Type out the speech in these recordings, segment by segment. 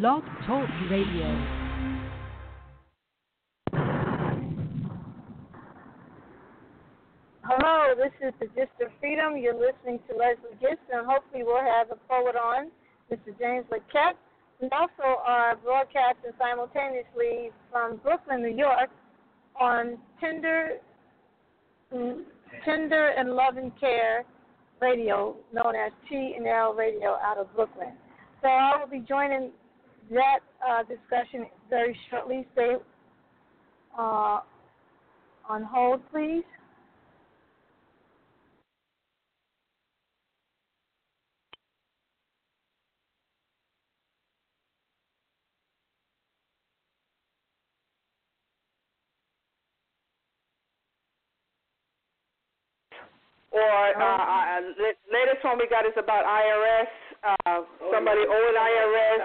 Blog Talk Radio. Hello, this is the Gist of Freedom. You're listening to Leslie Gist, and hopefully we'll have a poet on, Mr. James Lequette. We also are broadcasting simultaneously from Brooklyn, New York, on Tender, Tender and Love and Care Radio, known as T and L Radio, out of Brooklyn. So I will be joining that uh, discussion very shortly. Stay uh, on hold, please. Or uh, uh, latest one we got is about IRS. Uh, somebody owing IRS.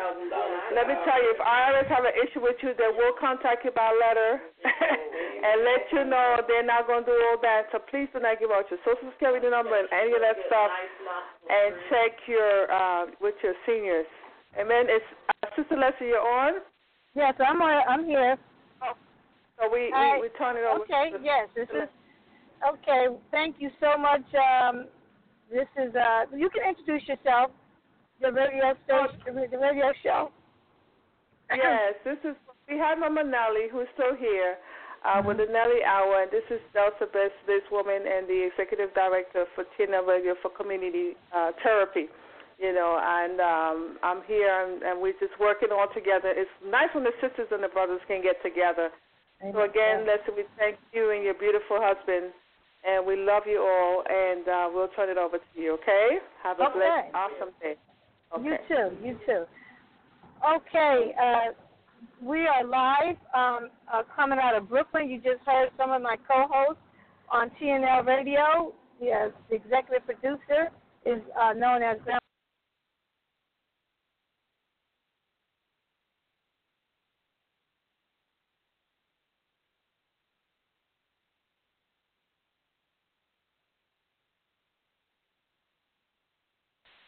Let me tell you, if IRS have an issue with you, they will contact you by letter and let you know they're not going to do all that. So please do not give out your social security number and any of that stuff, and check your uh, with your seniors. Amen. It's uh, Sister Leslie, you're on. Yes, I'm on, I'm here. So we we, we turn it over. Okay, to yes, this is okay. Thank you so much. Um, this is uh, you can introduce yourself, the radio station, the radio show. yes, this is we have Mama Nellie who's still here uh, with the Nelly Hour, and this is Delta Best woman and the Executive Director for TNL Radio for Community uh, Therapy. You know, and um, I'm here, and, and we're just working all together. It's nice when the sisters and the brothers can get together. So again, Leslie, we thank you and your beautiful husband, and we love you all. And uh, we'll turn it over to you. Okay? Have a Okay. blessed, awesome day. Okay. You too. You too. Okay. Uh, we are live um, uh, coming out of Brooklyn. You just heard some of my co-hosts on TNL Radio. Yes, the executive producer is uh, known as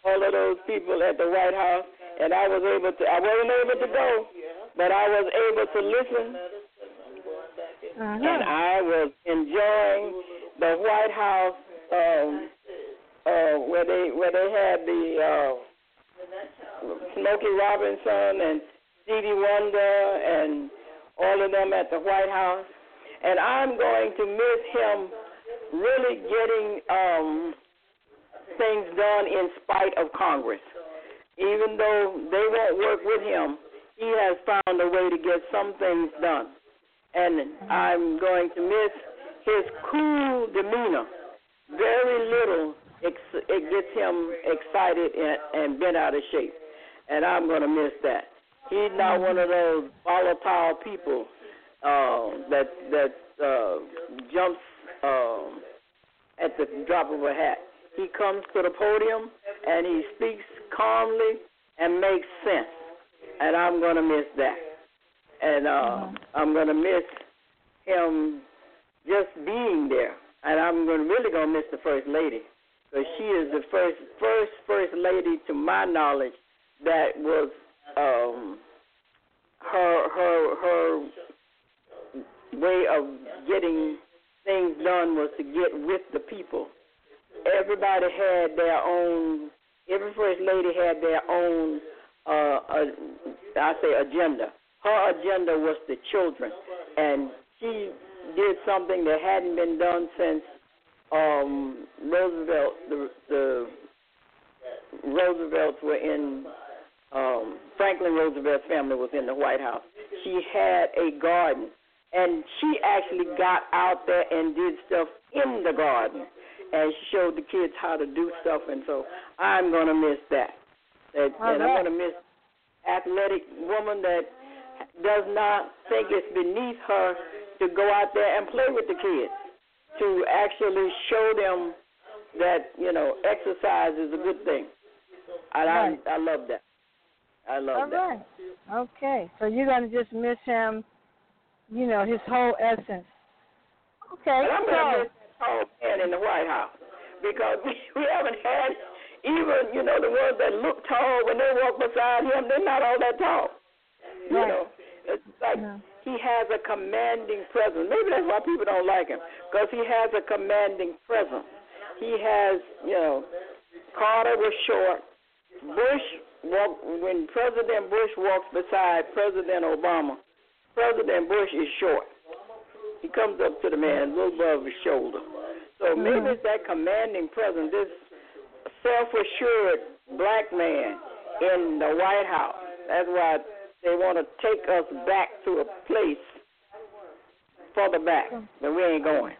all of those people at the White House, and I was able to. I wasn't able to go, but I was able to listen, and I was enjoying the White House um, uh, where they where they had the uh, Smokey Robinson and Stevie Wonder and all of them at the White House, and I'm going to miss him really getting. Um, things done in spite of Congress. Even though they won't work with him, he has found a way to get some things done. And I'm going to miss his cool demeanor. Very little ex- it gets him excited and, and bent out of shape. And I'm going to miss that. He's not one of those volatile people uh, that that uh, jumps um, at the drop of a hat. He comes to the podium and he speaks calmly and makes sense. And I'm going to miss that. And uh, I'm going to miss him just being there. And I'm to really going to miss the first lady because she is the first first first lady to my knowledge that was um, her her her way of getting things done was to get with the people everybody had their own. Every first lady had their own. Uh, uh, I say agenda. Her agenda was the children, and she did something that hadn't been done since um, Roosevelt. The, the Roosevelts were in. Um, Franklin Roosevelt's family was in the White House. She had a garden, and she actually got out there and did stuff in the garden and showed the kids how to do stuff, and so I'm gonna miss that. that and I'm gonna miss athletic woman that does not think it's beneath her to go out there and play with the kids, to actually show them that you know exercise is a good thing. And Right. I I love that. I love All that. right. Okay. So you're gonna just miss him, you know, his whole essence. Okay. And I'm gonna So tall man in the White House because we, we haven't had even you know the ones that look tall when they walk beside him, they're not all that tall. You know, it's like Yeah. he has a commanding presence. Maybe that's why people don't like him because he has a commanding presence. He has, you know, Carter was short. Bush walk when President Bush walks beside President Obama. President Bush is short. He comes up to the man a little above his shoulder. So maybe Mhm. it's that commanding presence, this self-assured black man in the White House. That's why they want to take us back to a place further back, but we ain't going.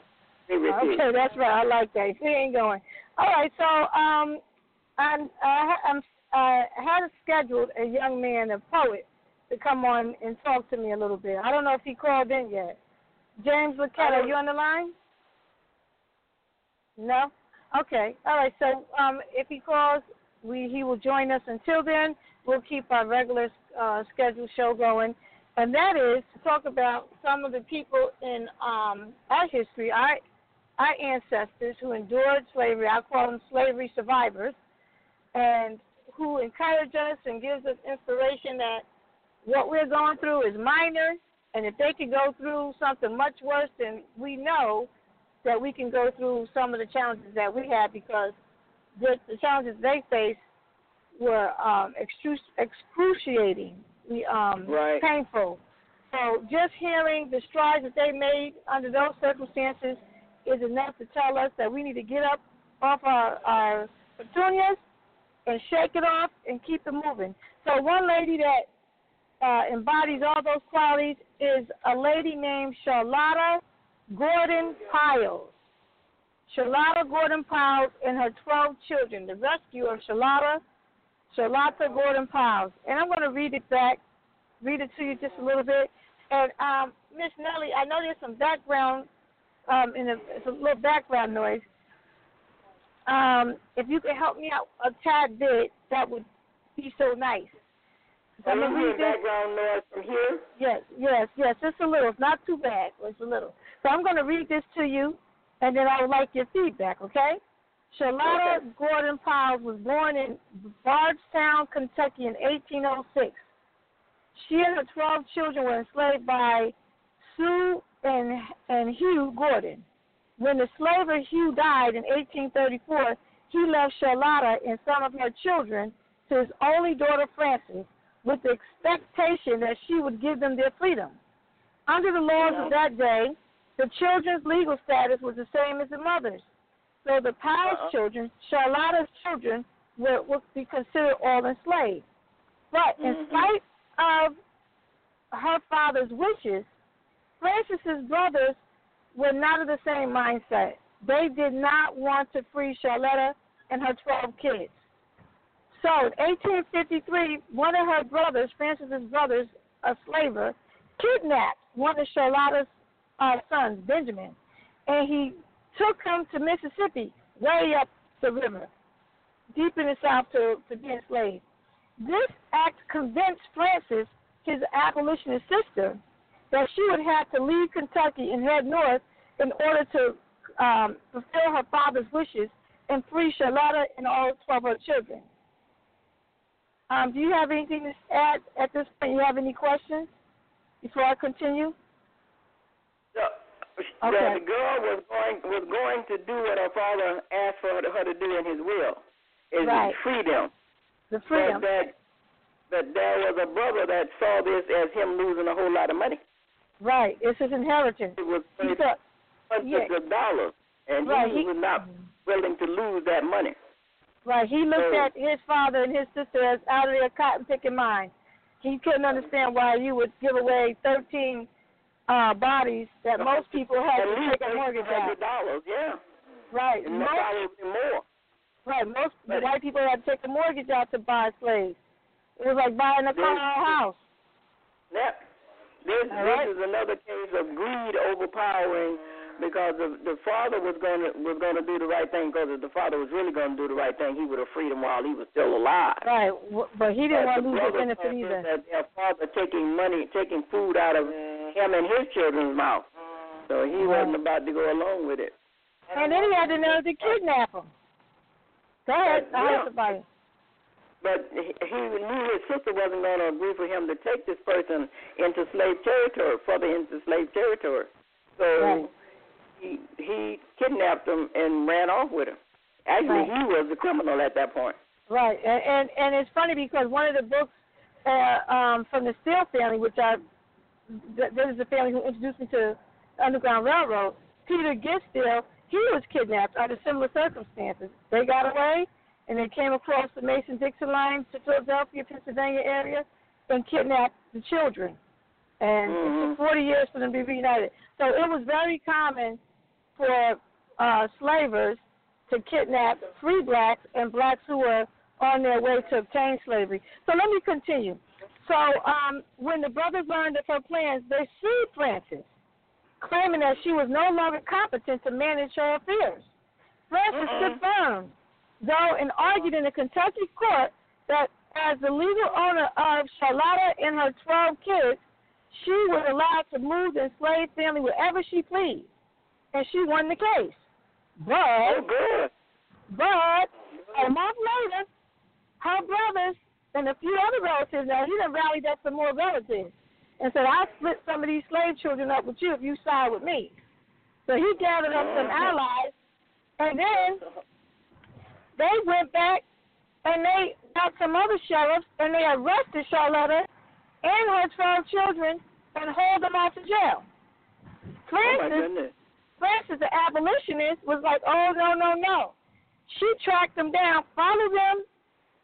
Maybe it is. Okay, that's right. I like that. He ain't going. All right, so um, I'm, I, I'm I had scheduled a young man, a poet, to come on and talk to me a little bit. I don't know if he called in yet. James Laquette, are you on the line? No. Okay. All right. So um, if he calls, we he will join us. Until then, we'll keep our regular uh, scheduled show going, and that is to talk about some of the people in um, our history, our our ancestors who endured slavery. I call them slavery survivors, and who encourage us and gives us inspiration that what we're going through is minor, and if they could go through something much worse, then we know that we can go through some of the challenges that we had because the, the challenges they faced were um, excru- excruciating, um, Right. painful. So just hearing the strides that they made under those circumstances is enough to tell us that we need to get up off our, our petunias and shake it off and keep it moving. So one lady that uh, embodies all those qualities is a lady named Charlotta Gordon Pyles. Charlotta Gordon Pyles and her 12 children, the rescue of Charlotta, Charlotta Gordon Pyles. And I'm going to read it back, read it to you just a little bit. And um, Miss Nellie, I know there's some background, um, in a, it's a little background noise. Um, if you could help me out a tad bit, that would be so nice. So I'm you gonna hearing read this- background noise from here? Yes, yes, yes. Just a little. It's not too bad. It's a little. So I'm going to read this to you, and then I would like your feedback, okay? Charlotta Okay. Gordon Pyles was born in Bardstown, Kentucky in 1806. She and her 12 children were enslaved by Sue and, and Hugh Gordon. When the slaver Hugh died in 1834, he left Charlotta and some of her children to his only daughter Frances with the expectation that she would give them their freedom. Under the laws of that day, the children's legal status was the same as the mother's. So the Powell's Uh-uh. children, Charlotta's children, would, would be considered all enslaved. But in Mhm. spite of her father's wishes, Frances's brothers were not of the same mindset. They did not want to free Charlotta and her 12 kids. So in 1853, one of her brothers, Frances's brothers, a slaver, kidnapped one of Charlotta's uh, sons, Benjamin, and he took him to Mississippi, way up the river, deep in the South, to, to be enslaved. This act convinced Frances, his abolitionist sister, that she would have to leave Kentucky and head north in order to um, fulfill her father's wishes and free Charlotta and all 12 of her children. Um, do you have anything to add at this point? You have any questions before I continue? The, Okay. the, the girl was going was going to do what her father asked for her to, her to do in his will, is Right. free them. The freedom. But that that there was a brother that saw this as him losing a whole lot of money. Right. It's his inheritance. It was hundreds yeah. of dollars, and Right, he, he- was not willing to lose that money. Right. He looked at his father and his sister as out of their cotton picking mind. He couldn't understand why you would give away 13 uh, bodies that most people had to take a mortgage out. dollars, yeah, Right. and Most, more. right. Most But- white people had to take a mortgage out to buy slaves. It was like buying a car or a house. Yep. This All right. this is another case of greed overpowering because the the father was going to was going to do the right thing because if the father was really going to do the right thing, he would have freed him while he was still alive. Right. But he didn't want to lose his benefit either. That their father taking money, taking food out of him and his children's mouth, so he wasn't about to go along with it. And then he had the nerve to kidnap him. Go ahead. I Yeah. somebody. but he, he knew his sister wasn't going to agree for him to take this person into slave territory, further into slave territory. So Right. He he kidnapped him and ran off with him. Actually, Right. he was the criminal at that point. Right, and, and and it's funny because one of the books uh, um, from the Steele family, which I th- this is the family who introduced me to Underground Railroad. Peter Gistill, he was kidnapped under similar circumstances. They got away, and they came across the Mason-Dixon line to Philadelphia, Pennsylvania area, and kidnapped the children. And it Mhm. took 40 years for them to be reunited. So it was very common for uh, slavers to kidnap free blacks and blacks who were on their way to obtain slavery. So let me continue. So um, when the brothers learned of her plans, they sued Frances, claiming that she was no longer competent to manage her affairs. Frances stood firm, though, and argued in a Kentucky court that as the legal owner of Charlotta and her 12 kids, she was allowed to move the enslaved family wherever she pleased, and she won the case. But Oh, good. but a month later, her brothers and a few other relatives, now he done rallied up some more relatives and said, I'll split some of these slave children up with you if you side with me. So he gathered up some mm-hmm. allies, and then they went back and they got some other sheriffs and they arrested Charlotta and her 12 children and hauled them off to jail. Oh Frances goodness. Frances, the abolitionist, was like, oh, no, no, no. She tracked them down, followed them,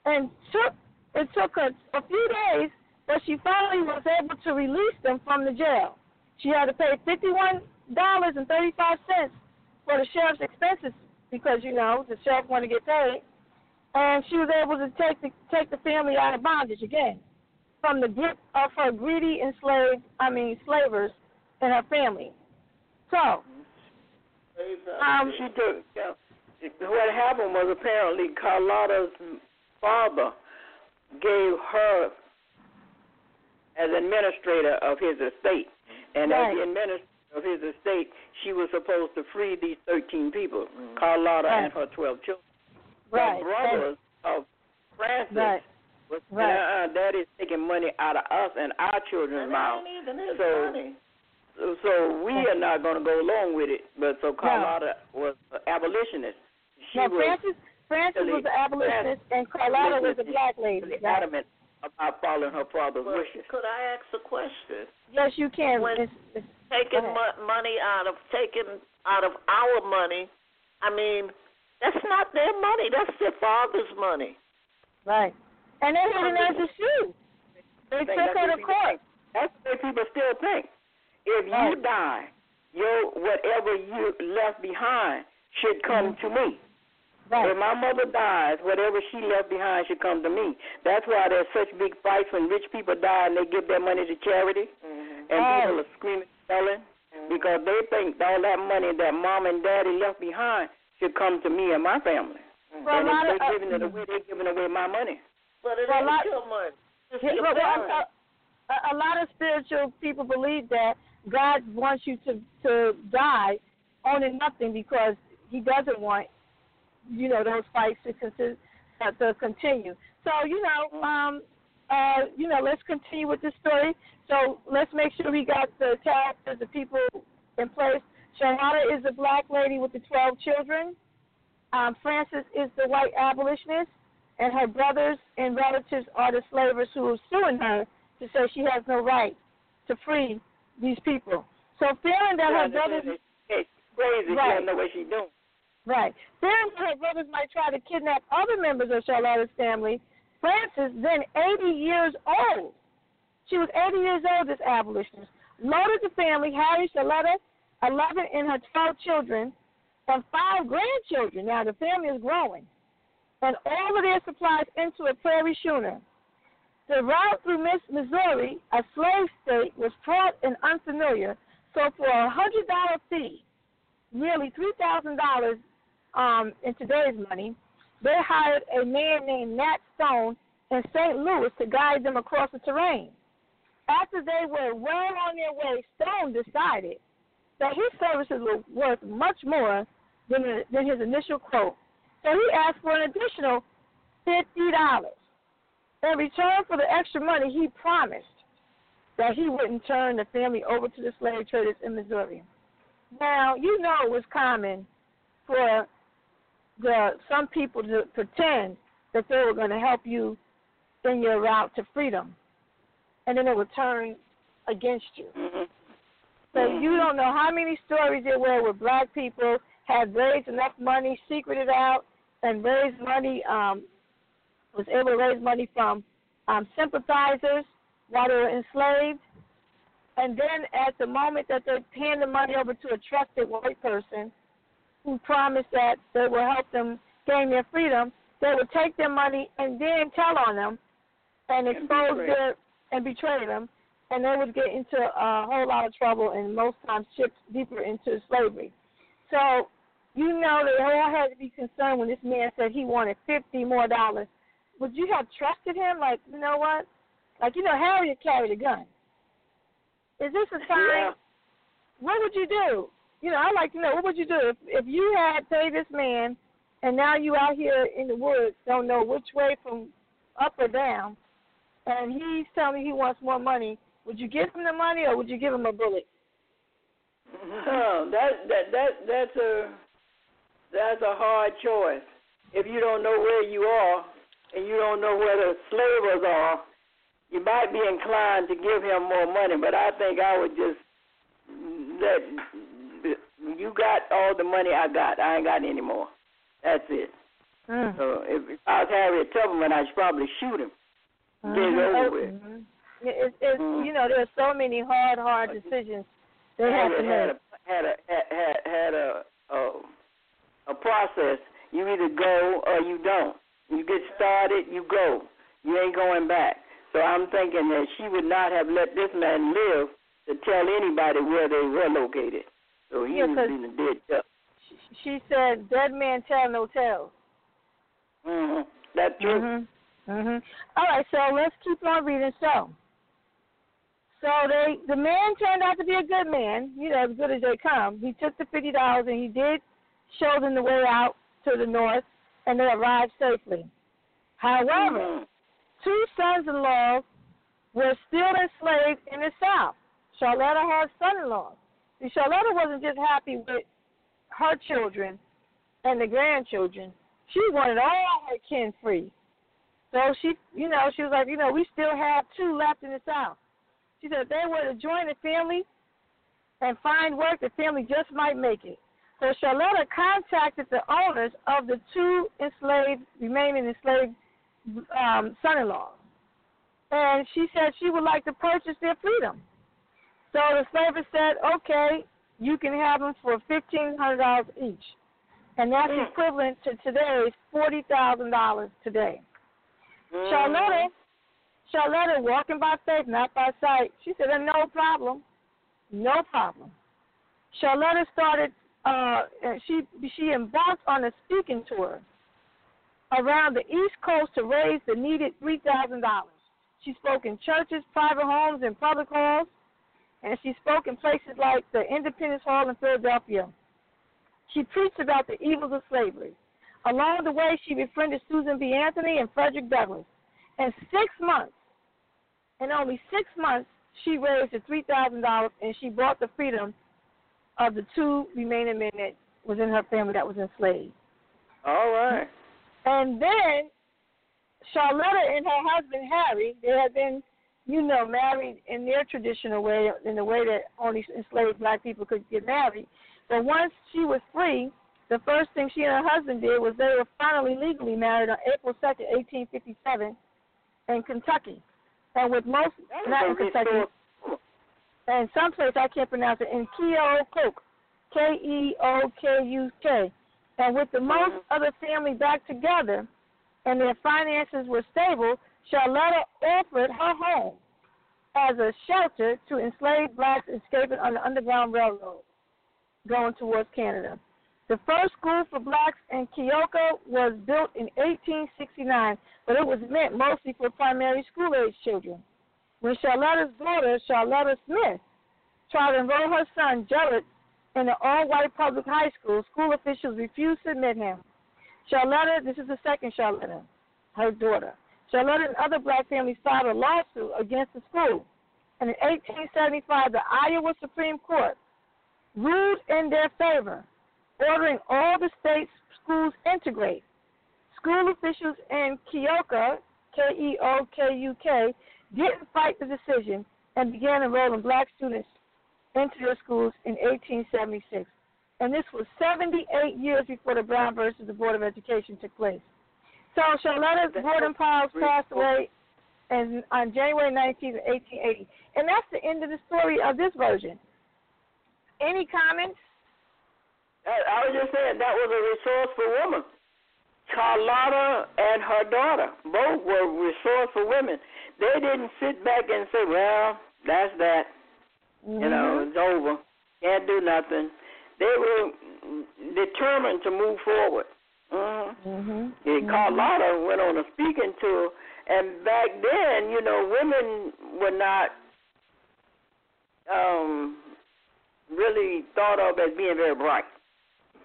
and took it took her a few days, but she finally was able to release them from the jail. She had to pay fifty-one dollars and thirty-five cents for the sheriff's expenses because you know the sheriff wanted to get paid, and she was able to take the take the family out of bondage again from the grip of her greedy enslaved, I mean slavers, and her family. So um, she took. Yeah, what happened was apparently Carlotta's father gave her as administrator of his estate, and Right. as the administrator of his estate, she was supposed to free these thirteen people, Carlotta Right. and her twelve children. right. The brothers of Frances Right. was Right. uh, Daddy's taking money out of us and our children's mouth. even his So- money. So- So we are not going to go along with it. But so Carlotta was an abolitionist. She No, was Frances Frances was an abolitionist, and Carlotta was a black lady. really Right. adamant about following her father's Well, wishes. could I ask a question? Yes, you can. When- It's, it's, Taking mo- money out of taking out of our money, I mean, that's not their money. That's their father's money. right. And they had an as a shoe. They think took that's her to court. That's the way people still think. If you die, your whatever you left behind should come to mm-hmm. me. If Right. my mother dies, whatever she left behind should come to me. That's why there's such big fights when rich people die and they give their money to charity, mm-hmm. and Right. people are screaming, yelling, mm-hmm. because they think all that money that mom and daddy left behind should come to me and my family. Well, a and lot if of, they're uh, giving it away, they're giving away my money. But it Well, ain't lot- your money. It's your well, well, parents. a, a, a lot of spiritual people believe that God wants you to to die owning nothing because He doesn't want you know those fights to consider, uh, to continue. So you know, um, uh, you know, let's continue with the story. So let's make sure we got the characters, the people in place. Charlotta is the black lady with the twelve children. Um, Frances is the white abolitionist and her brothers and relatives are the slavers who are suing her to say she has no right to free these people. So fearing that her brothers she's crazy. She Right. don't know what she's doing. right, fearing that her brothers might try to kidnap other members of Charlotta's family, Frances, then 80 years old, she was 80 years old, this abolitionist, loaded the family, Harry, Charlotta, 11, and her 12 children, and five grandchildren. Now the family is growing, and all of their supplies into a prairie schooner. The route through Miss Missouri, a slave state, was fraught and unfamiliar. So for a hundred dollar fee, nearly three thousand dollars um, in today's money, they hired a man named Nat Stone in St. Louis to guide them across the terrain. After they were well on their way, Stone decided that his services were worth much more than, than his initial quote. So he asked for an additional fifty dollars. In return for the extra money, he promised that he wouldn't turn the family over to the slave traders in Missouri. Now, you know it was common for the some people to pretend that they were going to help you in your route to freedom, and then it would turn against you. Mm-hmm. So Mm-hmm. you don't know how many stories there were where black people had raised enough money, secreted out, and raised money, um, was able to raise money from um, sympathizers while they were enslaved. And then at the moment that they hand the money over to a trusted white person who promised that they will help them gain their freedom, they would take their money and then tell on them and expose their and betray them and they would get into a whole lot of trouble and most times shipped deeper into slavery. So, you know they all had to be concerned when this man said he wanted fifty more dollars. Would you have trusted him? Like, you know what? Like, you know, Harriet carried a gun. Is this a sign? Yeah. What would you do? You know, I'd like to know what would you do if if you had paid this man and now you out here in the woods, don't know which way from up or down, and he's telling you he wants more money. Would you give him the money or would you give him a bullet? Oh, that that that that's a that's a hard choice. If you don't know where you are and you don't know where the slavers are, you might be inclined to give him more money. But I think I would just let you got all the money I got. I ain't got any more. That's it. Mm. So if, if I was Harriet Tubman, I should probably shoot him. Get it Mhm. over with. Mhm. Yeah, It's, it's Mhm. you know there's so many hard hard decisions they have to had make. a had a had had a a, a process. You either go or you don't. You get started, you go. You ain't going back. So I'm thinking that she would not have let this man live to tell anybody where they were located. So he Yeah, was in the dead chuck. She, said, "Dead man tell no tales." hmm That's true. Mhm. Mhm. All right, so let's keep on reading. So, so they the man turned out to be a good man. You know, as good as they come. He took the fifty dollars and he did show them the way out to the north, and they arrived safely. However, Mhm. two sons-in-law were still enslaved in the south. Charlotta had son-in-laws. See, Charlotta wasn't just happy with her children and the grandchildren. She wanted all her kin free. So she, you know, she was like, you know, we still have two left in the South. She said if they were to join the family and find work, the family just might make it. So Charlotta contacted the owners of the two enslaved, remaining enslaved um, son-in-laws, and she said she would like to purchase their freedom. So the slaver said, "Okay, you can have them for fifteen hundred dollars each." and that's Mm. equivalent to today's forty thousand dollars today. Mhm. Charlotta, Charlotta, walking by faith, not by sight. She said, "No problem, no problem." Charlotta started. Uh, she she embarked on a speaking tour around the East Coast to raise the needed three thousand dollars. She spoke in churches, private homes, and public halls, and she spoke in places like the Independence Hall in Philadelphia. She preached about the evils of slavery. Along the way, she befriended Susan B. Anthony and Frederick Douglass. In six months, in only six months, she raised the three thousand dollars and she bought the freedom of the two remaining men that was in her family that was enslaved. All right. And then Charlotta and her husband Harry, they had been, you know, married in their traditional way, in the way that only enslaved black people could get married. But once she was free, the first thing she and her husband did was they were finally legally married on April second, eighteen fifty seven, in Kentucky. And with most not in Kentucky, and someplace I can't pronounce it, in Keokuk, K E O K U K. And with the most of the family back together and their finances were stable, Charlotta offered her home as a shelter to enslaved blacks escaping on the Underground Railroad going towards Canada. The first school for blacks in Keokuk was built in 1869, but it was meant mostly for primary school age children. When Charlotta's daughter, Charlotta Smith, tried to enroll her son, Jarrett, in an all-white public high school, school officials refused to admit him. Charlotta, this is the second Charlotta, her daughter. Charlotte and other black families filed a lawsuit against the school. And in 1875, the Iowa Supreme Court ruled in their favor, ordering all the state's schools integrate. School officials in Keokuk, K E O K U K, didn't fight the decision and began enrolling black students into their schools in 1876. And this was 78 years before the Brown versus the Board of Education took place. So Charlotta Gordon Pyles passed away and on January 19, 1880. And that's the end of the story of this version. Any comments? I was just saying that was a resourceful woman. Charlotta and her daughter both were resourceful women. They didn't sit back and say, "Well, that's that. Mm-hmm. You know, it's over. Can't do nothing." They were determined to move forward. Mm-hmm. Mm-hmm. Yeah, Carlotta went on a speaking tour, and back then, you know, women were not um, really thought of as being very bright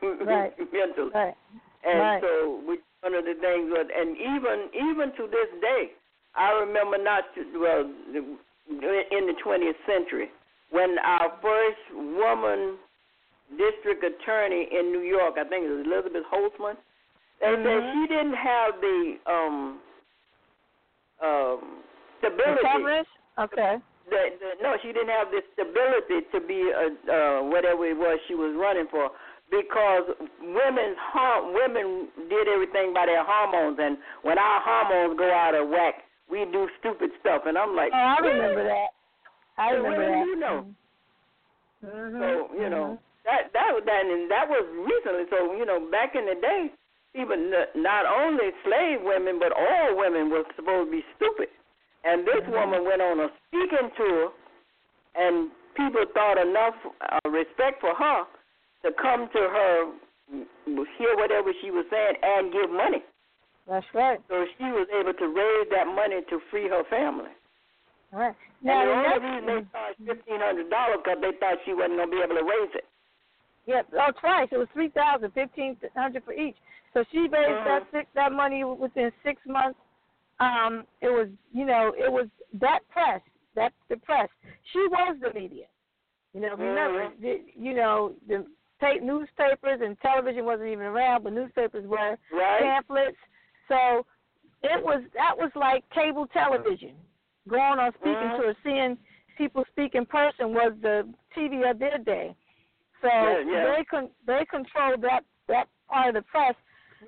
Right. mentally. Right. And Right. so we, one of the things was, and even even to this day, I remember not to, well in the 20th century when our first woman district attorney in New York, I think it was Elizabeth Holtzman, they said Mhm. she didn't have the um um stability. Coverage? Okay. The, the, no, she didn't have the stability to be a, uh, whatever it was she was running for because women's women did everything by their hormones, and when our hormones go out of whack, we do stupid stuff. And I'm like, Oh, I "Really? remember that. I remember women that. do know. Mm-hmm. So you know that that that, and that was recently. So you know, back in the day, even not only slave women, but all women were supposed to be stupid. And this Mhm. woman went on a speaking tour, and people thought enough uh, respect for her to come to her, hear whatever she was saying, and give money. That's right. So she was able to raise that money to free her family. All right. Now, and the only reason they charged fifteen hundred dollars because they thought she wasn't gonna be able to raise it. Yeah, oh, twice. It was three thousand, fifteen hundred for each. So she raised that Mhm. six, that money within six months. Um, it was, you know, it was that press, that the press. She was the media. You know, remember, Mhm. the, you know, the tape newspapers and television wasn't even around, but newspapers were Right? pamphlets. So it was that was like cable television. Going on speaking Mhm. tours, seeing people speak in person was the TV of their day. So Yeah, yeah. they con- they controlled that that part of the press.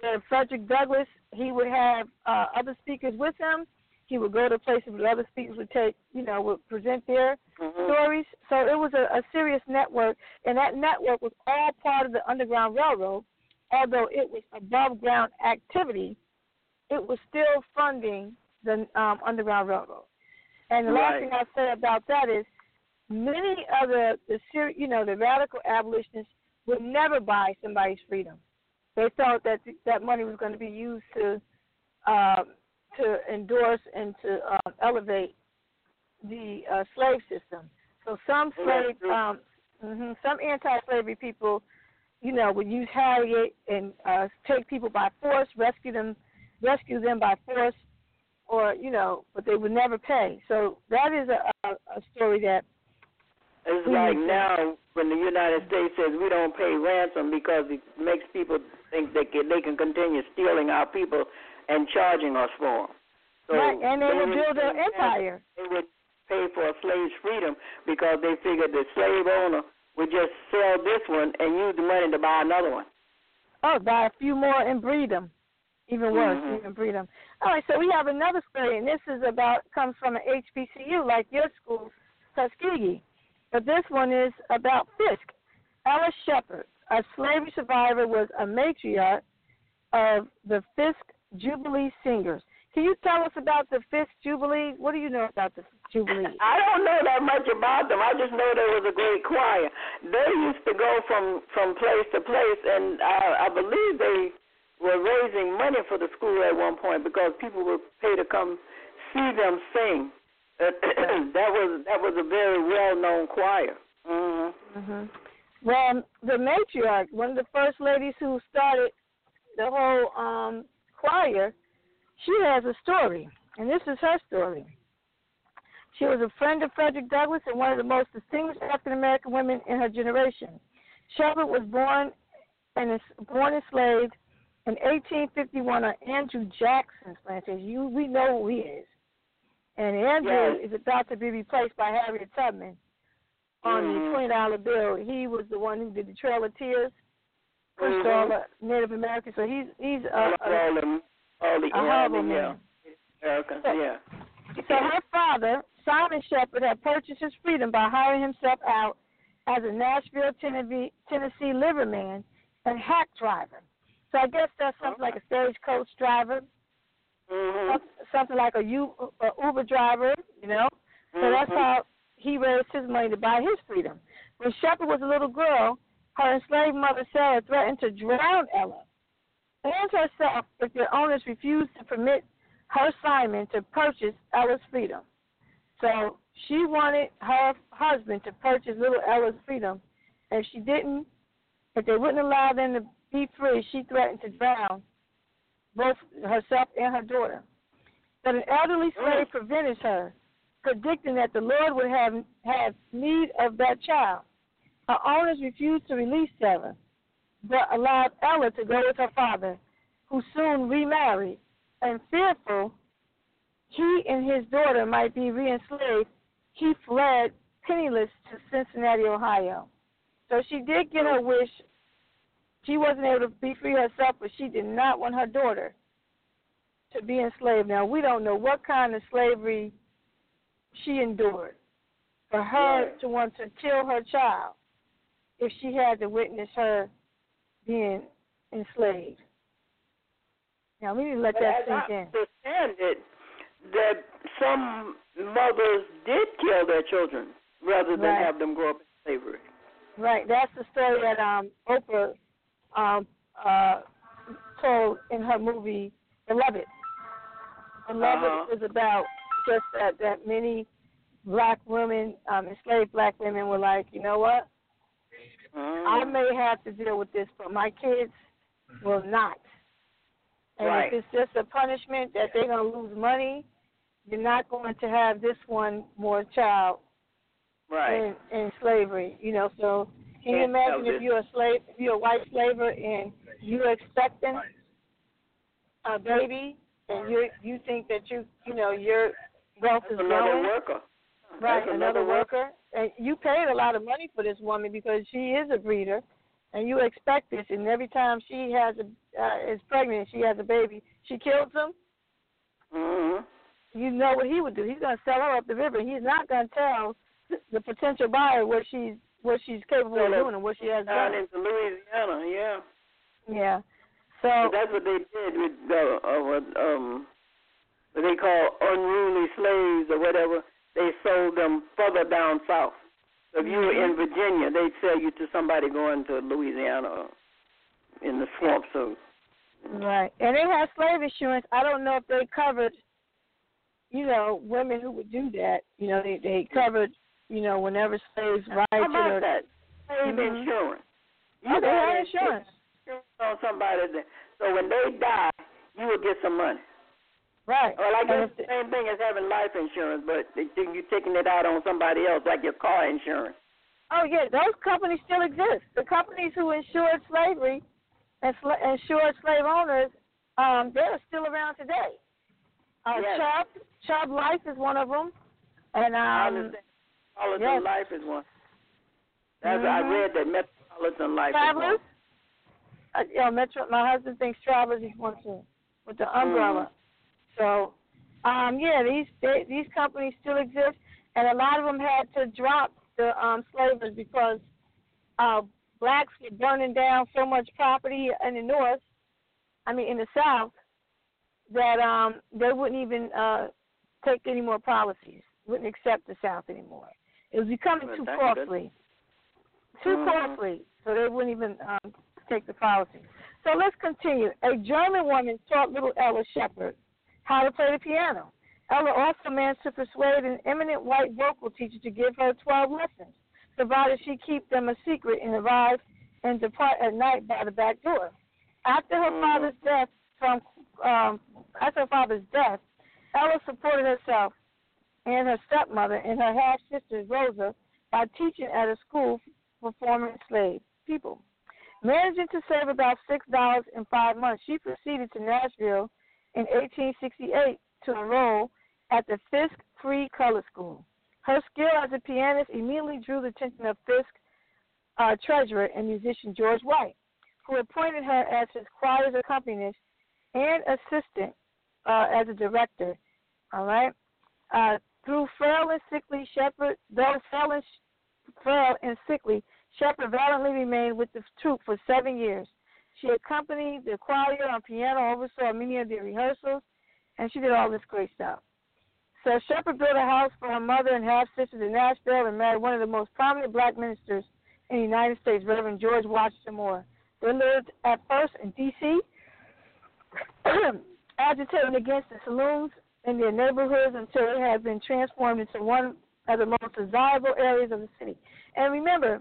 Where Frederick Douglass, he would have uh, other speakers with him. He would go to places where other speakers would take, you know, would present their Mhm. stories. So it was a, a serious network, and that network was all part of the Underground Railroad. Although it was above ground activity, it was still funding the um, Underground Railroad. And the last thing I'll say about that is, many of the, the you know the radical abolitionists would never buy somebody's freedom. They thought that th- that money was going to be used to um, to endorse and to um, elevate the uh, slave system. So some slave, um, hmm some anti-slavery people, you know, would use Harriet and uh, take people by force, rescue them, rescue them by force, or you know, but they would never pay. So that is a, a, a story that It's like now when the United States says we don't pay ransom because it makes people think they can they can continue stealing our people and charging us for them. So right, and they would would- build an empire. They would pay for a slave's freedom because they figured the slave owner would just sell this one and use the money to buy another one. Oh, buy a few more and breed them. Even worse, Mhm. even breed them. All right, so we have another story, and this is about comes from an HBCU like your school, Tuskegee. But this one is about Fisk. Alice Sheppard, a slavery survivor, was a matriarch of the Fisk Jubilee Singers. Can you tell us about the Fisk Jubilee? What do you know about the Jubilee? I don't know that much about them. I just know there was a great choir. They used to go from from place to place, and I, I believe they were raising money for the school at one point because people would pay to come see them sing. that was that was a very well known choir. hmm hmm Well, the matriarch, one of the first ladies who started the whole um, choir, she has a story, And this is her story. She was a friend of Frederick Douglass and one of the most distinguished African American women in her generation. Sheppard was born and is born enslaved in 1851 on Andrew Jackson's plantation. You, we know who he is. And Andrew Yes. is about to be replaced by Harriet Tubman on Mhm. the twenty dollar bill. He was the one who did the Trail of Tears, pushed Mhm. all the Native Americans. So he's he's a, a, all them, all the a horrible yeah, man. Americans, So- yeah. So her father, Simon Sheppard, had purchased his freedom by hiring himself out as a Nashville, Tennessee, Tennessee liverman and hack driver. So I guess that's something like a stagecoach driver, Mhm. something like a Uber driver, you know. So that's Mhm. how he raised his money to buy his freedom. When Sheppard was a little girl, her enslaved mother Sarah threatened to drown Ella and herself if their owners refused to permit her Simon to purchase Ella's freedom. So she wanted her husband to purchase little Ella's freedom. If she didn't, if they wouldn't allow them to be free, she threatened to drown both herself and her daughter. But an elderly slave prevented her, predicting that the Lord would have have need of that child. Her owners refused to release Sarah, but allowed Ella to go with her father, who soon remarried. And fearful he and his daughter might be re-enslaved, he fled penniless to Cincinnati, Ohio. So she did get her wish. She wasn't able to be free herself, but she did not want her daughter to be enslaved. Now we don't know what kind of slavery she endured for her to want to kill her child if she had to witness her being enslaved. Now we need to let But that sink I in. understand it, that some mothers did kill their children rather than Right. have them grow up in slavery. Right, that's the story that um Oprah um uh told in her movie Beloved. Beloved Uh-huh. is about just that that many black women, um, enslaved black women were like, you know what? Mhm. I may have to deal with this, but my kids will not. And Right. if it's just a punishment that they're going to lose money, you're not going to have this one more child right. in, in slavery. You know, so can you imagine if you're a slave, if you're a white slaver, and you're expecting a baby, and you you think that you you know your wealth is another growing, worker. right? Another another worker, and you paid a lot of money for this woman because she is a breeder, and you expect this, and every time she has a uh, is pregnant, she has a baby, she kills him. Mhm. You know what he would do? He's going to sell her up the river. He's not going to tell the potential buyer what she's what she's capable of doing and what she has Down done. into Louisiana, yeah. Yeah. But So that's what they did with the uh, what um what they call unruly slaves or whatever. They sold them further down south. So if you were in Virginia, they'd sell you to somebody going to Louisiana in the swamps. So right, and they had slave insurance. I don't know if they covered, you know, women who would do that. You know, they they covered, you know, whenever slaves how righted about that? Slave Mhm. insurance. oh, they had insurance. insurance on somebody that, so when they die, you will get some money. Right. Well, I guess the same thing as having life insurance, but you're taking it out on somebody else, like your car insurance. Oh yeah, those companies still exist. The companies who insured slavery and sl- insured slave owners, um, they're still around today. Uh, Yes. Chubb, Chubb Life is one of them, and um. Metropolitan yes. Life is one. That's I Mhm. read that Metropolitan Life Travelers. is Uh, yeah, Metro. My husband thinks Travelers is one too, with the umbrella. So, um, yeah, these they, these companies still exist, and a lot of them had to drop the um, slavers because uh, blacks were burning down so much property in the north. I mean, in the south, that um, they wouldn't even uh, take any more policies. Wouldn't accept the South anymore. It was becoming Well, too good. costly. Too Mhm. costly, so they wouldn't even um, take the policy. So let's continue. A German woman taught little Ella Sheppard how to play the piano. Ella also managed to persuade an eminent white vocal teacher to give her 12 lessons, provided she keep them a secret and arrive and depart at night by the back door. After her Mhm. father's death, from um, after her father's death, Ella supported herself and her stepmother and her half sister Rosa by teaching at a school for former enslaved people. Managing to save about six dollars in five months, she proceeded to Nashville in 1868 to enroll at the Fisk Free Color School. Her skill as a pianist immediately drew the attention of Fisk uh, treasurer and musician George White, who appointed her as his choir's accompanist and assistant uh, as a director. All right. Uh, through frail and sickly, Sheppard, though frail and, frail and sickly, Sheppard valiantly remained with the troupe for seven years. She accompanied the choir on piano, oversaw many of the rehearsals, and she did all this great stuff. So Sheppard built a house for her mother and half sisters in Nashville and married one of the most prominent black ministers in the United States, Reverend George Washington Moore. They lived at first in D.C., agitating against the saloons in their neighborhoods until it had been transformed into one of the most desirable areas of the city. And remember,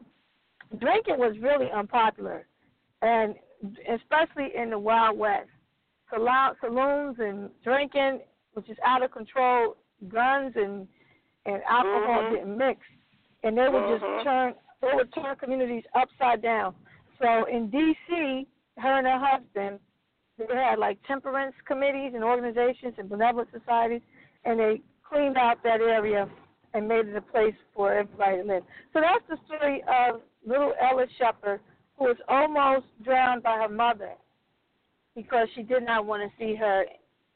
drinking was really unpopular, and especially in the Wild West. Saloons and drinking, which is out of control, guns and and alcohol mm-hmm. didn't mix, and they would mm-hmm. just turn they would turn communities upside down. So in D.C., her and her husband they had like temperance committees and organizations and benevolent societies, and they cleaned out that area and made it a place for everybody to live. So that's the story of little Ella Sheppard, who was almost drowned by her mother because she did not want to see her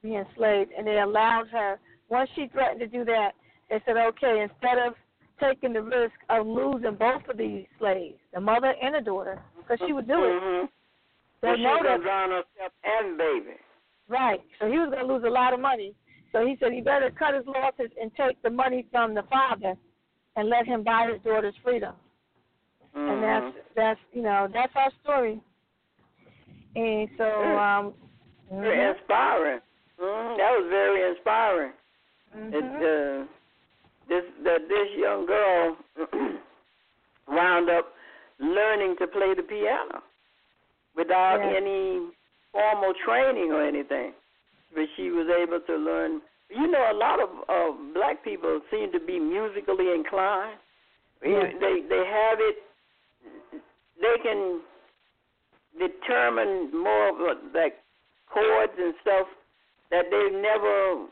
be enslaved, and they allowed her. Once she threatened to do that, they said, okay, instead of taking the risk of losing both of these slaves, the mother and the daughter, because she would do it. Mm-hmm. They she that. drown herself and baby. Right. So he was going to lose a lot of money. So he said he better cut his losses and take the money from the father and let him buy his daughter's freedom. Mm-hmm. And that's that's you know that's our story. And so um, very mm-hmm. inspiring. Mm-hmm. That was very inspiring. Mm-hmm. It, uh, this that this young girl wound up learning to play the piano without yeah. any formal training or anything. But she was able to learn. You know, a lot of uh, black people seem to be musically inclined. Yeah. They they have it. They can determine more of like chords and stuff that they've never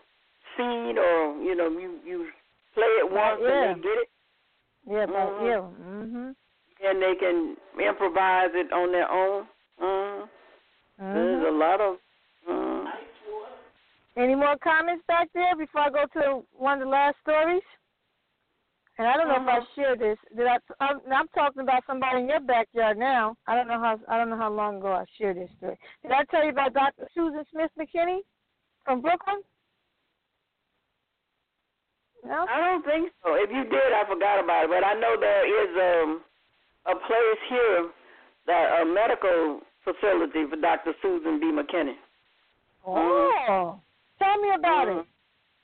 seen, or you know, you you play it once yeah. and they get it. Yeah, mm-hmm. you. Mhm. And they can improvise it on their own. Mm-hmm. Mm-hmm. There's a lot of. Mm. Any more comments back there before I go to one of the last stories? And I don't know mm-hmm. if I shared this. Did I? I'm, I'm talking about somebody in your backyard now. I don't know how. I don't know how long ago I shared this story. Did I tell you about Dr. Susan Smith McKinney from Brooklyn? No. I don't think so. If you did, I forgot about it. But I know there is um, a place here a medical facility for Dr. Susan B. McKinney. Oh, tell me about mm-hmm. it.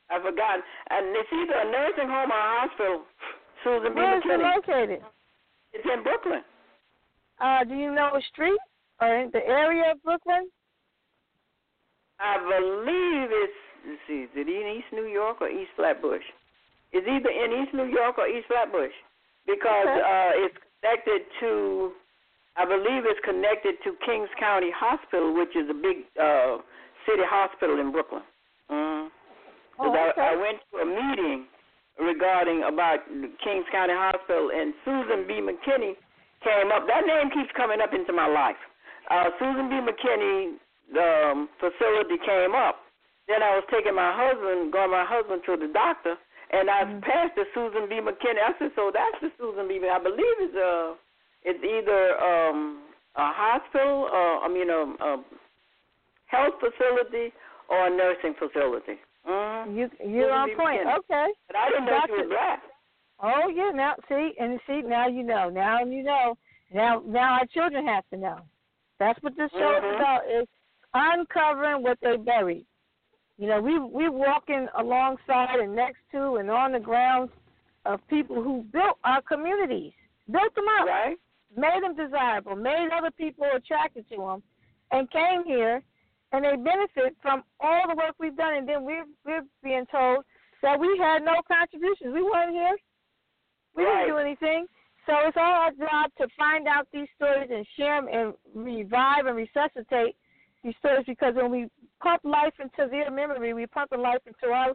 I forgot. And it's either a nursing home or a hospital. Susan B. McKinney. Where is it located? It's in Brooklyn. Uh, do you know a street or in the area of Brooklyn? I believe it's let's see, is it in East New York or East Flatbush? It's either in East New York or East Flatbush because Okay. uh, it's connected to, I believe it's connected to Kings County Hospital, which is a big uh, city hospital in Brooklyn. Mm. Oh, okay. I went to a meeting regarding about Kings County Hospital, and Susan B. McKinney came up. That name keeps coming up into my life. Uh, Susan B. McKinney, the um, facility came up. Then I was taking my husband, going my husband to the doctor, and I Mm-hmm. passed the Susan B. McKinney. I said, so that's the Susan B. I believe it's a, it's either um, a hospital, or, I mean a, a health facility, or a nursing facility. Mm-hmm. You you're on point. Okay. But I didn't know she was black. Oh yeah, now see and see now you know. Now you know. Now now our children have to know. That's what this show is Mhm. about is uncovering what they buried. You know, we we walking alongside and next to and on the grounds of people who built our communities, built them up, Right? Made them desirable, made other people attracted to them, and came here and they benefit from all the work we've done. And then we're we're being told that we had no contributions. We weren't here. We right. didn't do anything. So it's all our job to find out these stories and share them and revive and resuscitate these stories because when we pump life into their memory, we pump life into our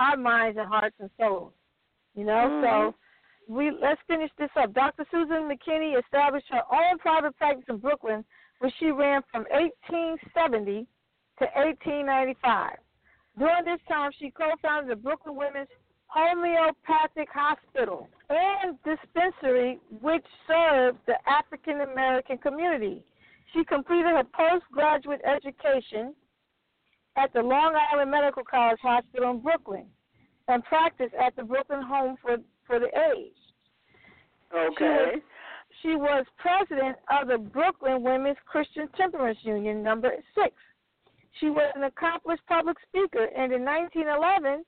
our minds and hearts and souls. You know, mm-hmm. so we let's finish this up. Dr. Susan McKinney established her own private practice in Brooklyn, where she ran from 1870 to 1895. During this time, she co-founded the Brooklyn Women's Homeopathic Hospital and dispensary, which served the African American community. She completed her postgraduate education at the Long Island Medical College Hospital in Brooklyn and practiced at the Brooklyn Home for, for the Age. Okay. She was, she was president of the Brooklyn Women's Christian Temperance Union, number six. She was an accomplished public speaker, and in 1911,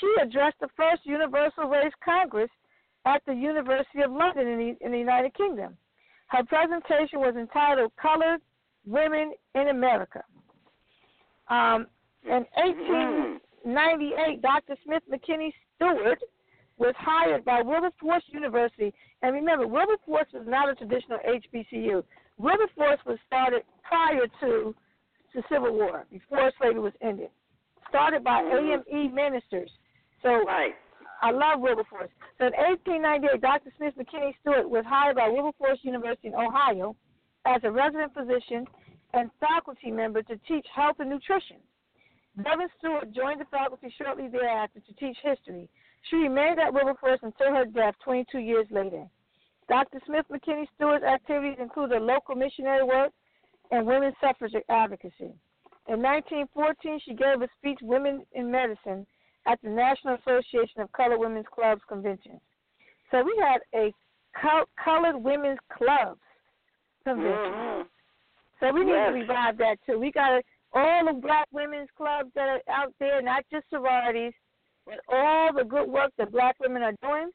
she addressed the first Universal Race Congress at the University of London in the, in the United Kingdom. Her presentation was entitled Colored Women in America. Um, in 1898, Dr. Smith McKinney Steward was hired by Wilberforce University. And remember, Wilberforce was not a traditional HBCU. Wilberforce was started prior to the Civil War, before slavery was ended. Started by mm-hmm. AME ministers. So right. I love Wilberforce. So in 1898, Dr. Smith McKinney Steward was hired by Wilberforce University in Ohio as a resident physician and faculty member to teach health and nutrition. Bevan Steward joined the faculty shortly thereafter to teach history. She remained at Wilberforce until her death 22 years later. Dr. Smith McKinney Steward's activities included local missionary work and women's suffrage advocacy. In 1914, she gave a speech, Women in Medicine, at the National Association of Colored Women's Clubs convention. So we had a colored women's clubs convention. Mm-hmm. So we need yes. to revive that too. We got all the black women's clubs that are out there, not just sororities, but all the good work that black women are doing.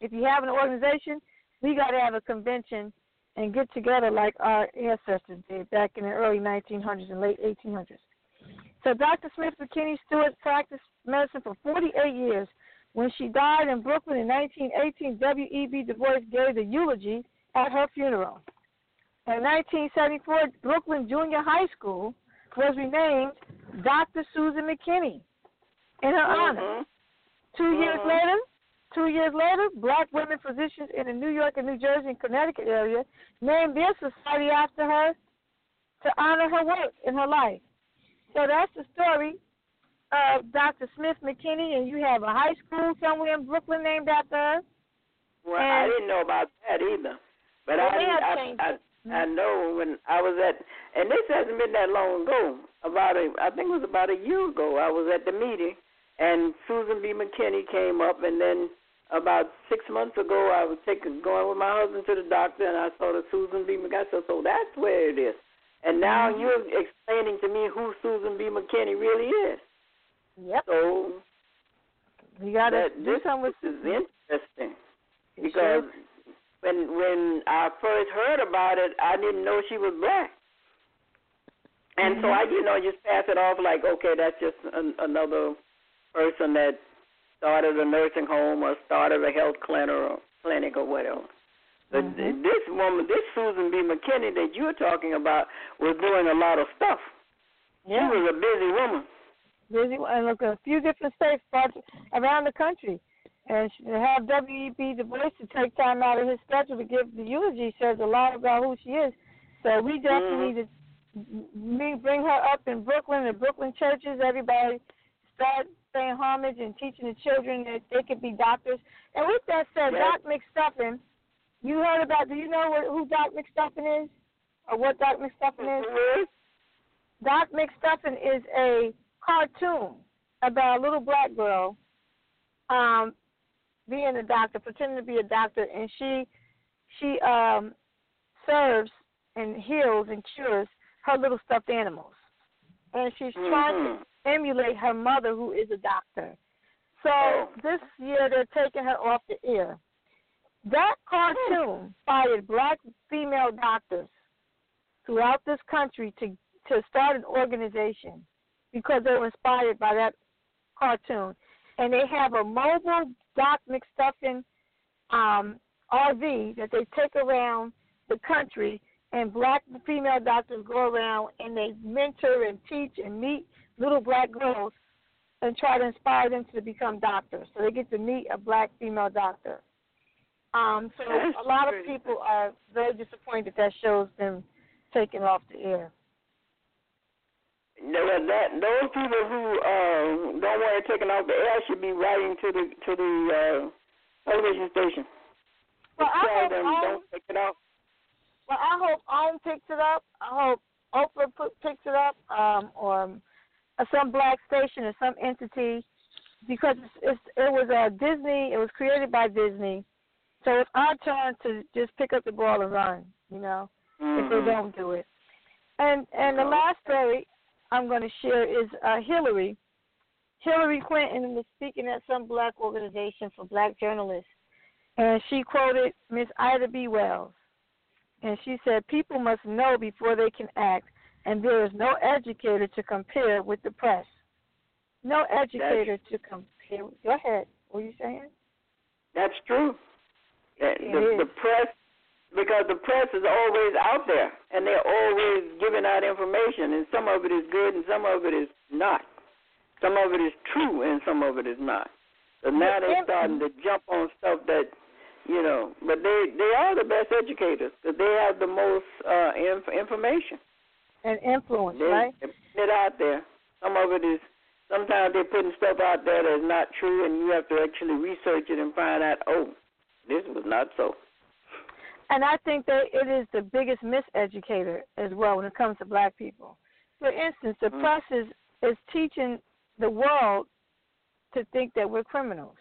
If you have an organization, we got to have a convention and get together like our ancestors did back in the early 1900s and late 1800s. So Dr. Smith McKinney Steward practiced medicine for 48 years. When she died in Brooklyn in 1918, W.E.B. Du Bois gave the eulogy at her funeral. In 1974, Brooklyn Junior High School was renamed Dr. Susan McKinney in her mm-hmm. honor. 2 mm-hmm. years later, two years later, black women physicians in the New York and New Jersey and Connecticut area named their society after her to honor her work in her life. So that's the story of Dr. Smith McKinney, and you have a high school somewhere in Brooklyn named after her. Well, and I didn't know about that either, but well, I, I, I, I know when I was at, and this hasn't been that long ago. About a, I think it was about a year ago. I was at the meeting, and Susan B. McKinney came up, and then about six months ago, I was taking going with my husband to the doctor, and I saw the Susan B. McKinney. So, so that's where it is. And now mm-hmm. you're explaining to me who Susan B. McKinney really is. Yep. So you gotta do this, something with this is interesting because sure. when when I first heard about it, I didn't know she was black, and mm-hmm. so I, you know, just pass it off like, okay, that's just an, another person that started a nursing home or started a health clinic or clinic or whatever. But mm-hmm. this woman, this Susan B. McKinney that you're talking about, was doing a lot of stuff. Yeah. She was a busy woman busy woman. and look a few different states parts around the country. And to have W.E.B. Du Bois to take time out of his schedule to give the eulogy says a lot about who she is. So we definitely mm-hmm. need to me bring her up in Brooklyn, the Brooklyn churches. Everybody start paying homage and teaching the children that they could be doctors. And with that said, yes. Doc McStuffin, you heard about? Do you know what, who Doc McStuffin is, or what Doc McStuffin is? Mm-hmm. Doc McStuffin is a cartoon about a little black girl um, being a doctor, pretending to be a doctor, and she she um, serves and heals and cures her little stuffed animals, and she's mm-hmm. trying to emulate her mother, who is a doctor. So oh. this year they're taking her off the air. That cartoon inspired black female doctors throughout this country to to start an organization because they were inspired by that cartoon, and they have a mobile Doc McStuffin um, RV that they take around the country, and black female doctors go around and they mentor and teach and meet little black girls and try to inspire them to become doctors. So they get to meet a black female doctor. Um, so a lot of people are very disappointed that show's been taken off the air. That, that those people who uh, don't want it taken off the air should be writing to the to the uh, television station. Well, I Tell hope them OWN, don't take it off. well, I hope OWN picks it up. I hope Oprah put, picks it up, um, or some black station or some entity, because it's, it's, it was uh, Disney. It was created by Disney, so it's our turn to just pick up the ball and run. You know, if they Mhm. don't do it. And and the last story I'm going to share is uh, Hillary. Hillary Clinton was speaking at some black organization for black journalists, and she quoted Miss Ida B. Wells, and she said, "People must know before they can act, and there is no educator to compare with the press. No educator to compare. With. Go ahead. What are you saying? That's true. The, the, the press, because the press is always out there, and they're always giving out information, and some of it is good, and some of it is not. Some of it is true, and some of it is not. So now they're starting to jump on stuff that, you know, but they they are the best educators because they have the most uh, inf- information. And influence, They, right? they put it out there. Some of it is. Sometimes they're putting stuff out there that's not true, and you have to actually research it and find out. Oh, this was not so. And I think that it is the biggest miseducator as well when it comes to black people. For instance, the Mhm. press is, is teaching the world to think that we're criminals.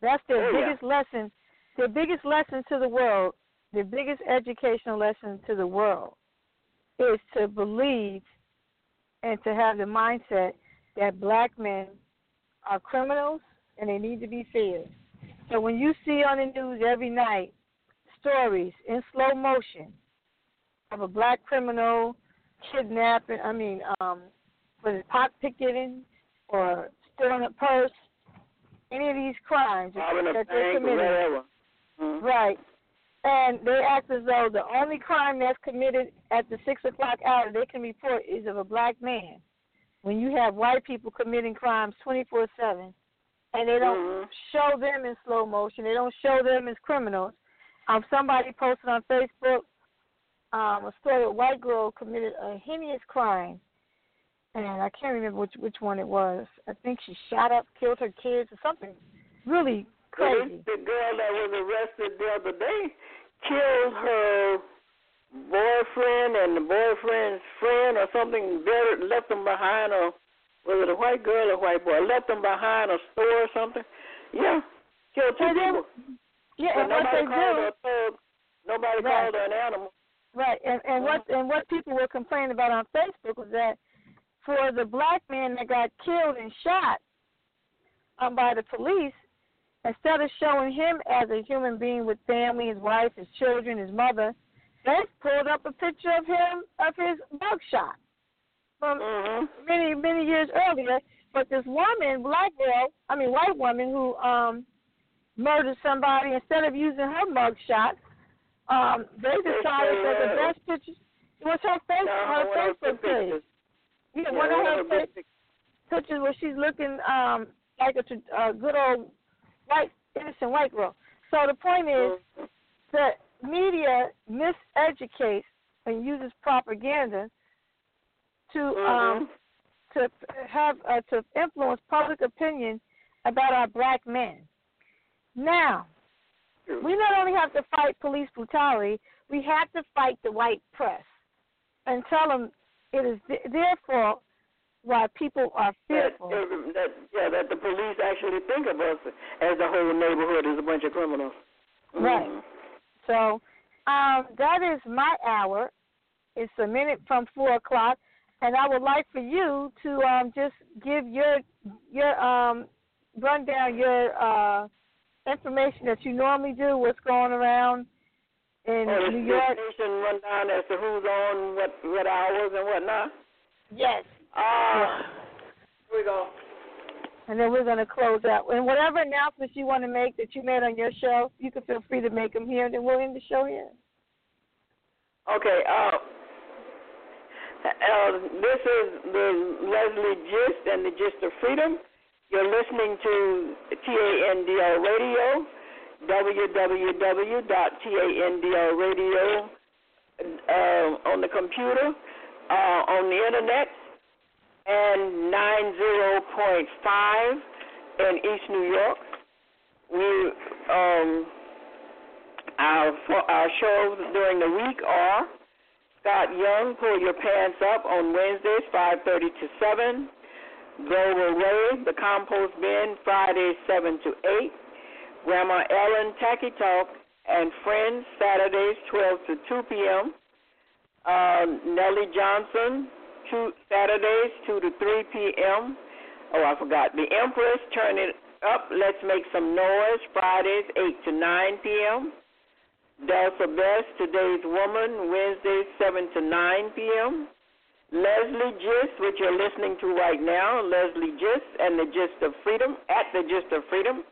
That's their Oh, yeah. biggest lesson. Their biggest lesson to the world, their biggest educational lesson to the world is to believe and to have the mindset that black men are criminals and they need to be feared. So when you see on the news every night stories in slow motion of a black criminal kidnapping, I mean, um, was it pot picketing or stealing a purse, any of these crimes Robbing that they're committing. Mhm. Right. And they act as though the only crime that's committed at the six o'clock hour they can report is of a black man. When you have white people committing crimes twenty four seven and they don't Mhm. show them in slow motion, they don't show them as criminals. Um somebody posted on Facebook um a story a white girl committed a heinous crime and I can't remember which which one it was. I think she shot up, killed her kids or something really crazy. The girl that was arrested the other day killed her boyfriend and the boyfriend's friend or something. Buried, left them behind a was it a white girl or white boy? Left them behind a store or something. Yeah, killed two people. Yeah, But and what nobody they called do, thug. Nobody Right. called her an animal. right? And and what and what people were complaining about on Facebook was that for the black man that got killed and shot um, by the police, instead of showing him as a human being with family, his wife, his children, his mother, they pulled up a picture of him of his mugshot from Mhm. many many years earlier. But this woman, black girl, I mean white woman who um murdered somebody, instead of using her mugshot, um, they decided that the best picture was her face, No, her one of her Facebook page. Yeah, Yeah, one of her pictures where she's looking um like a, a good old white innocent white girl. So the point is that media miseducates and uses propaganda to um Mhm. to have uh, to influence public opinion about our black men. Now, we not only have to fight police brutality, we have to fight the white press and tell them it is th- their fault why people are that, fearful. that yeah, that the police actually think of us as the whole neighborhood is a bunch of criminals. Right. Mhm. So um, that is my hour. It's a minute from four o'clock, and I would like for you to um, just give your your um, run down your uh, information that you normally do. What's going around in oh, New York. station run down as to who's on what what hours and whatnot. Yes. Ah, here we go. And then we're going to close out. And whatever announcements you want to make that you made on your show, you can feel free to make them here, and then we'll end the show here. Okay. Uh, uh, this is the Leslie Gist and the Gist of Freedom. You're listening to TNL Radio, www.tandlradio uh, on the computer, uh, on the internet, and 90.5 in East New York. We um, our our shows during the week are Scott Young, Pull Your Pants Up on Wednesdays, 5:30 to 7. Global Ray, The Compost Bin, Fridays 7 to 8. Grandma Ellen, Tacky Talk, and Friends, Saturdays 12 to 2 p.m. Um, Nellie Johnson, two, Saturdays 2 to 3 p.m. Oh, I forgot. The Empress, Turn It Up, Let's Make Some Noise, Fridays 8 to 9 p.m. Delta Best, Today's Woman, Wednesdays 7 to 9 p.m. Leslie Gist, which you're listening to right now, Leslie Gist and the Gist of Freedom, at the Gist of Freedom,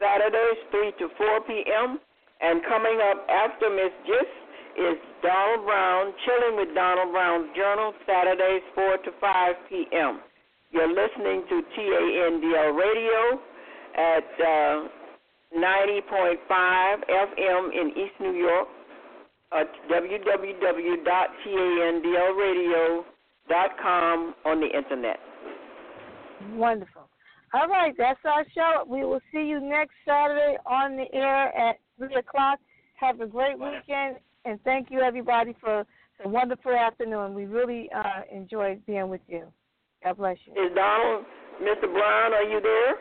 Saturdays 3 to 4 p.m. And coming up after Miss Gist is Donald Brown, Chilling with Donald Brown's Journal, Saturdays 4 to 5 p.m. You're listening to TNL Radio at uh, 90.5 FM in East New York, uh, www.tandlradio.com on the internet. Wonderful. All right, that's our show. We will see you next Saturday on the air at 3 o'clock. Have a great weekend, and thank you, everybody, for a wonderful afternoon. We really uh, enjoyed being with you. God bless you. Is Donald, Mr. Brown, are you there?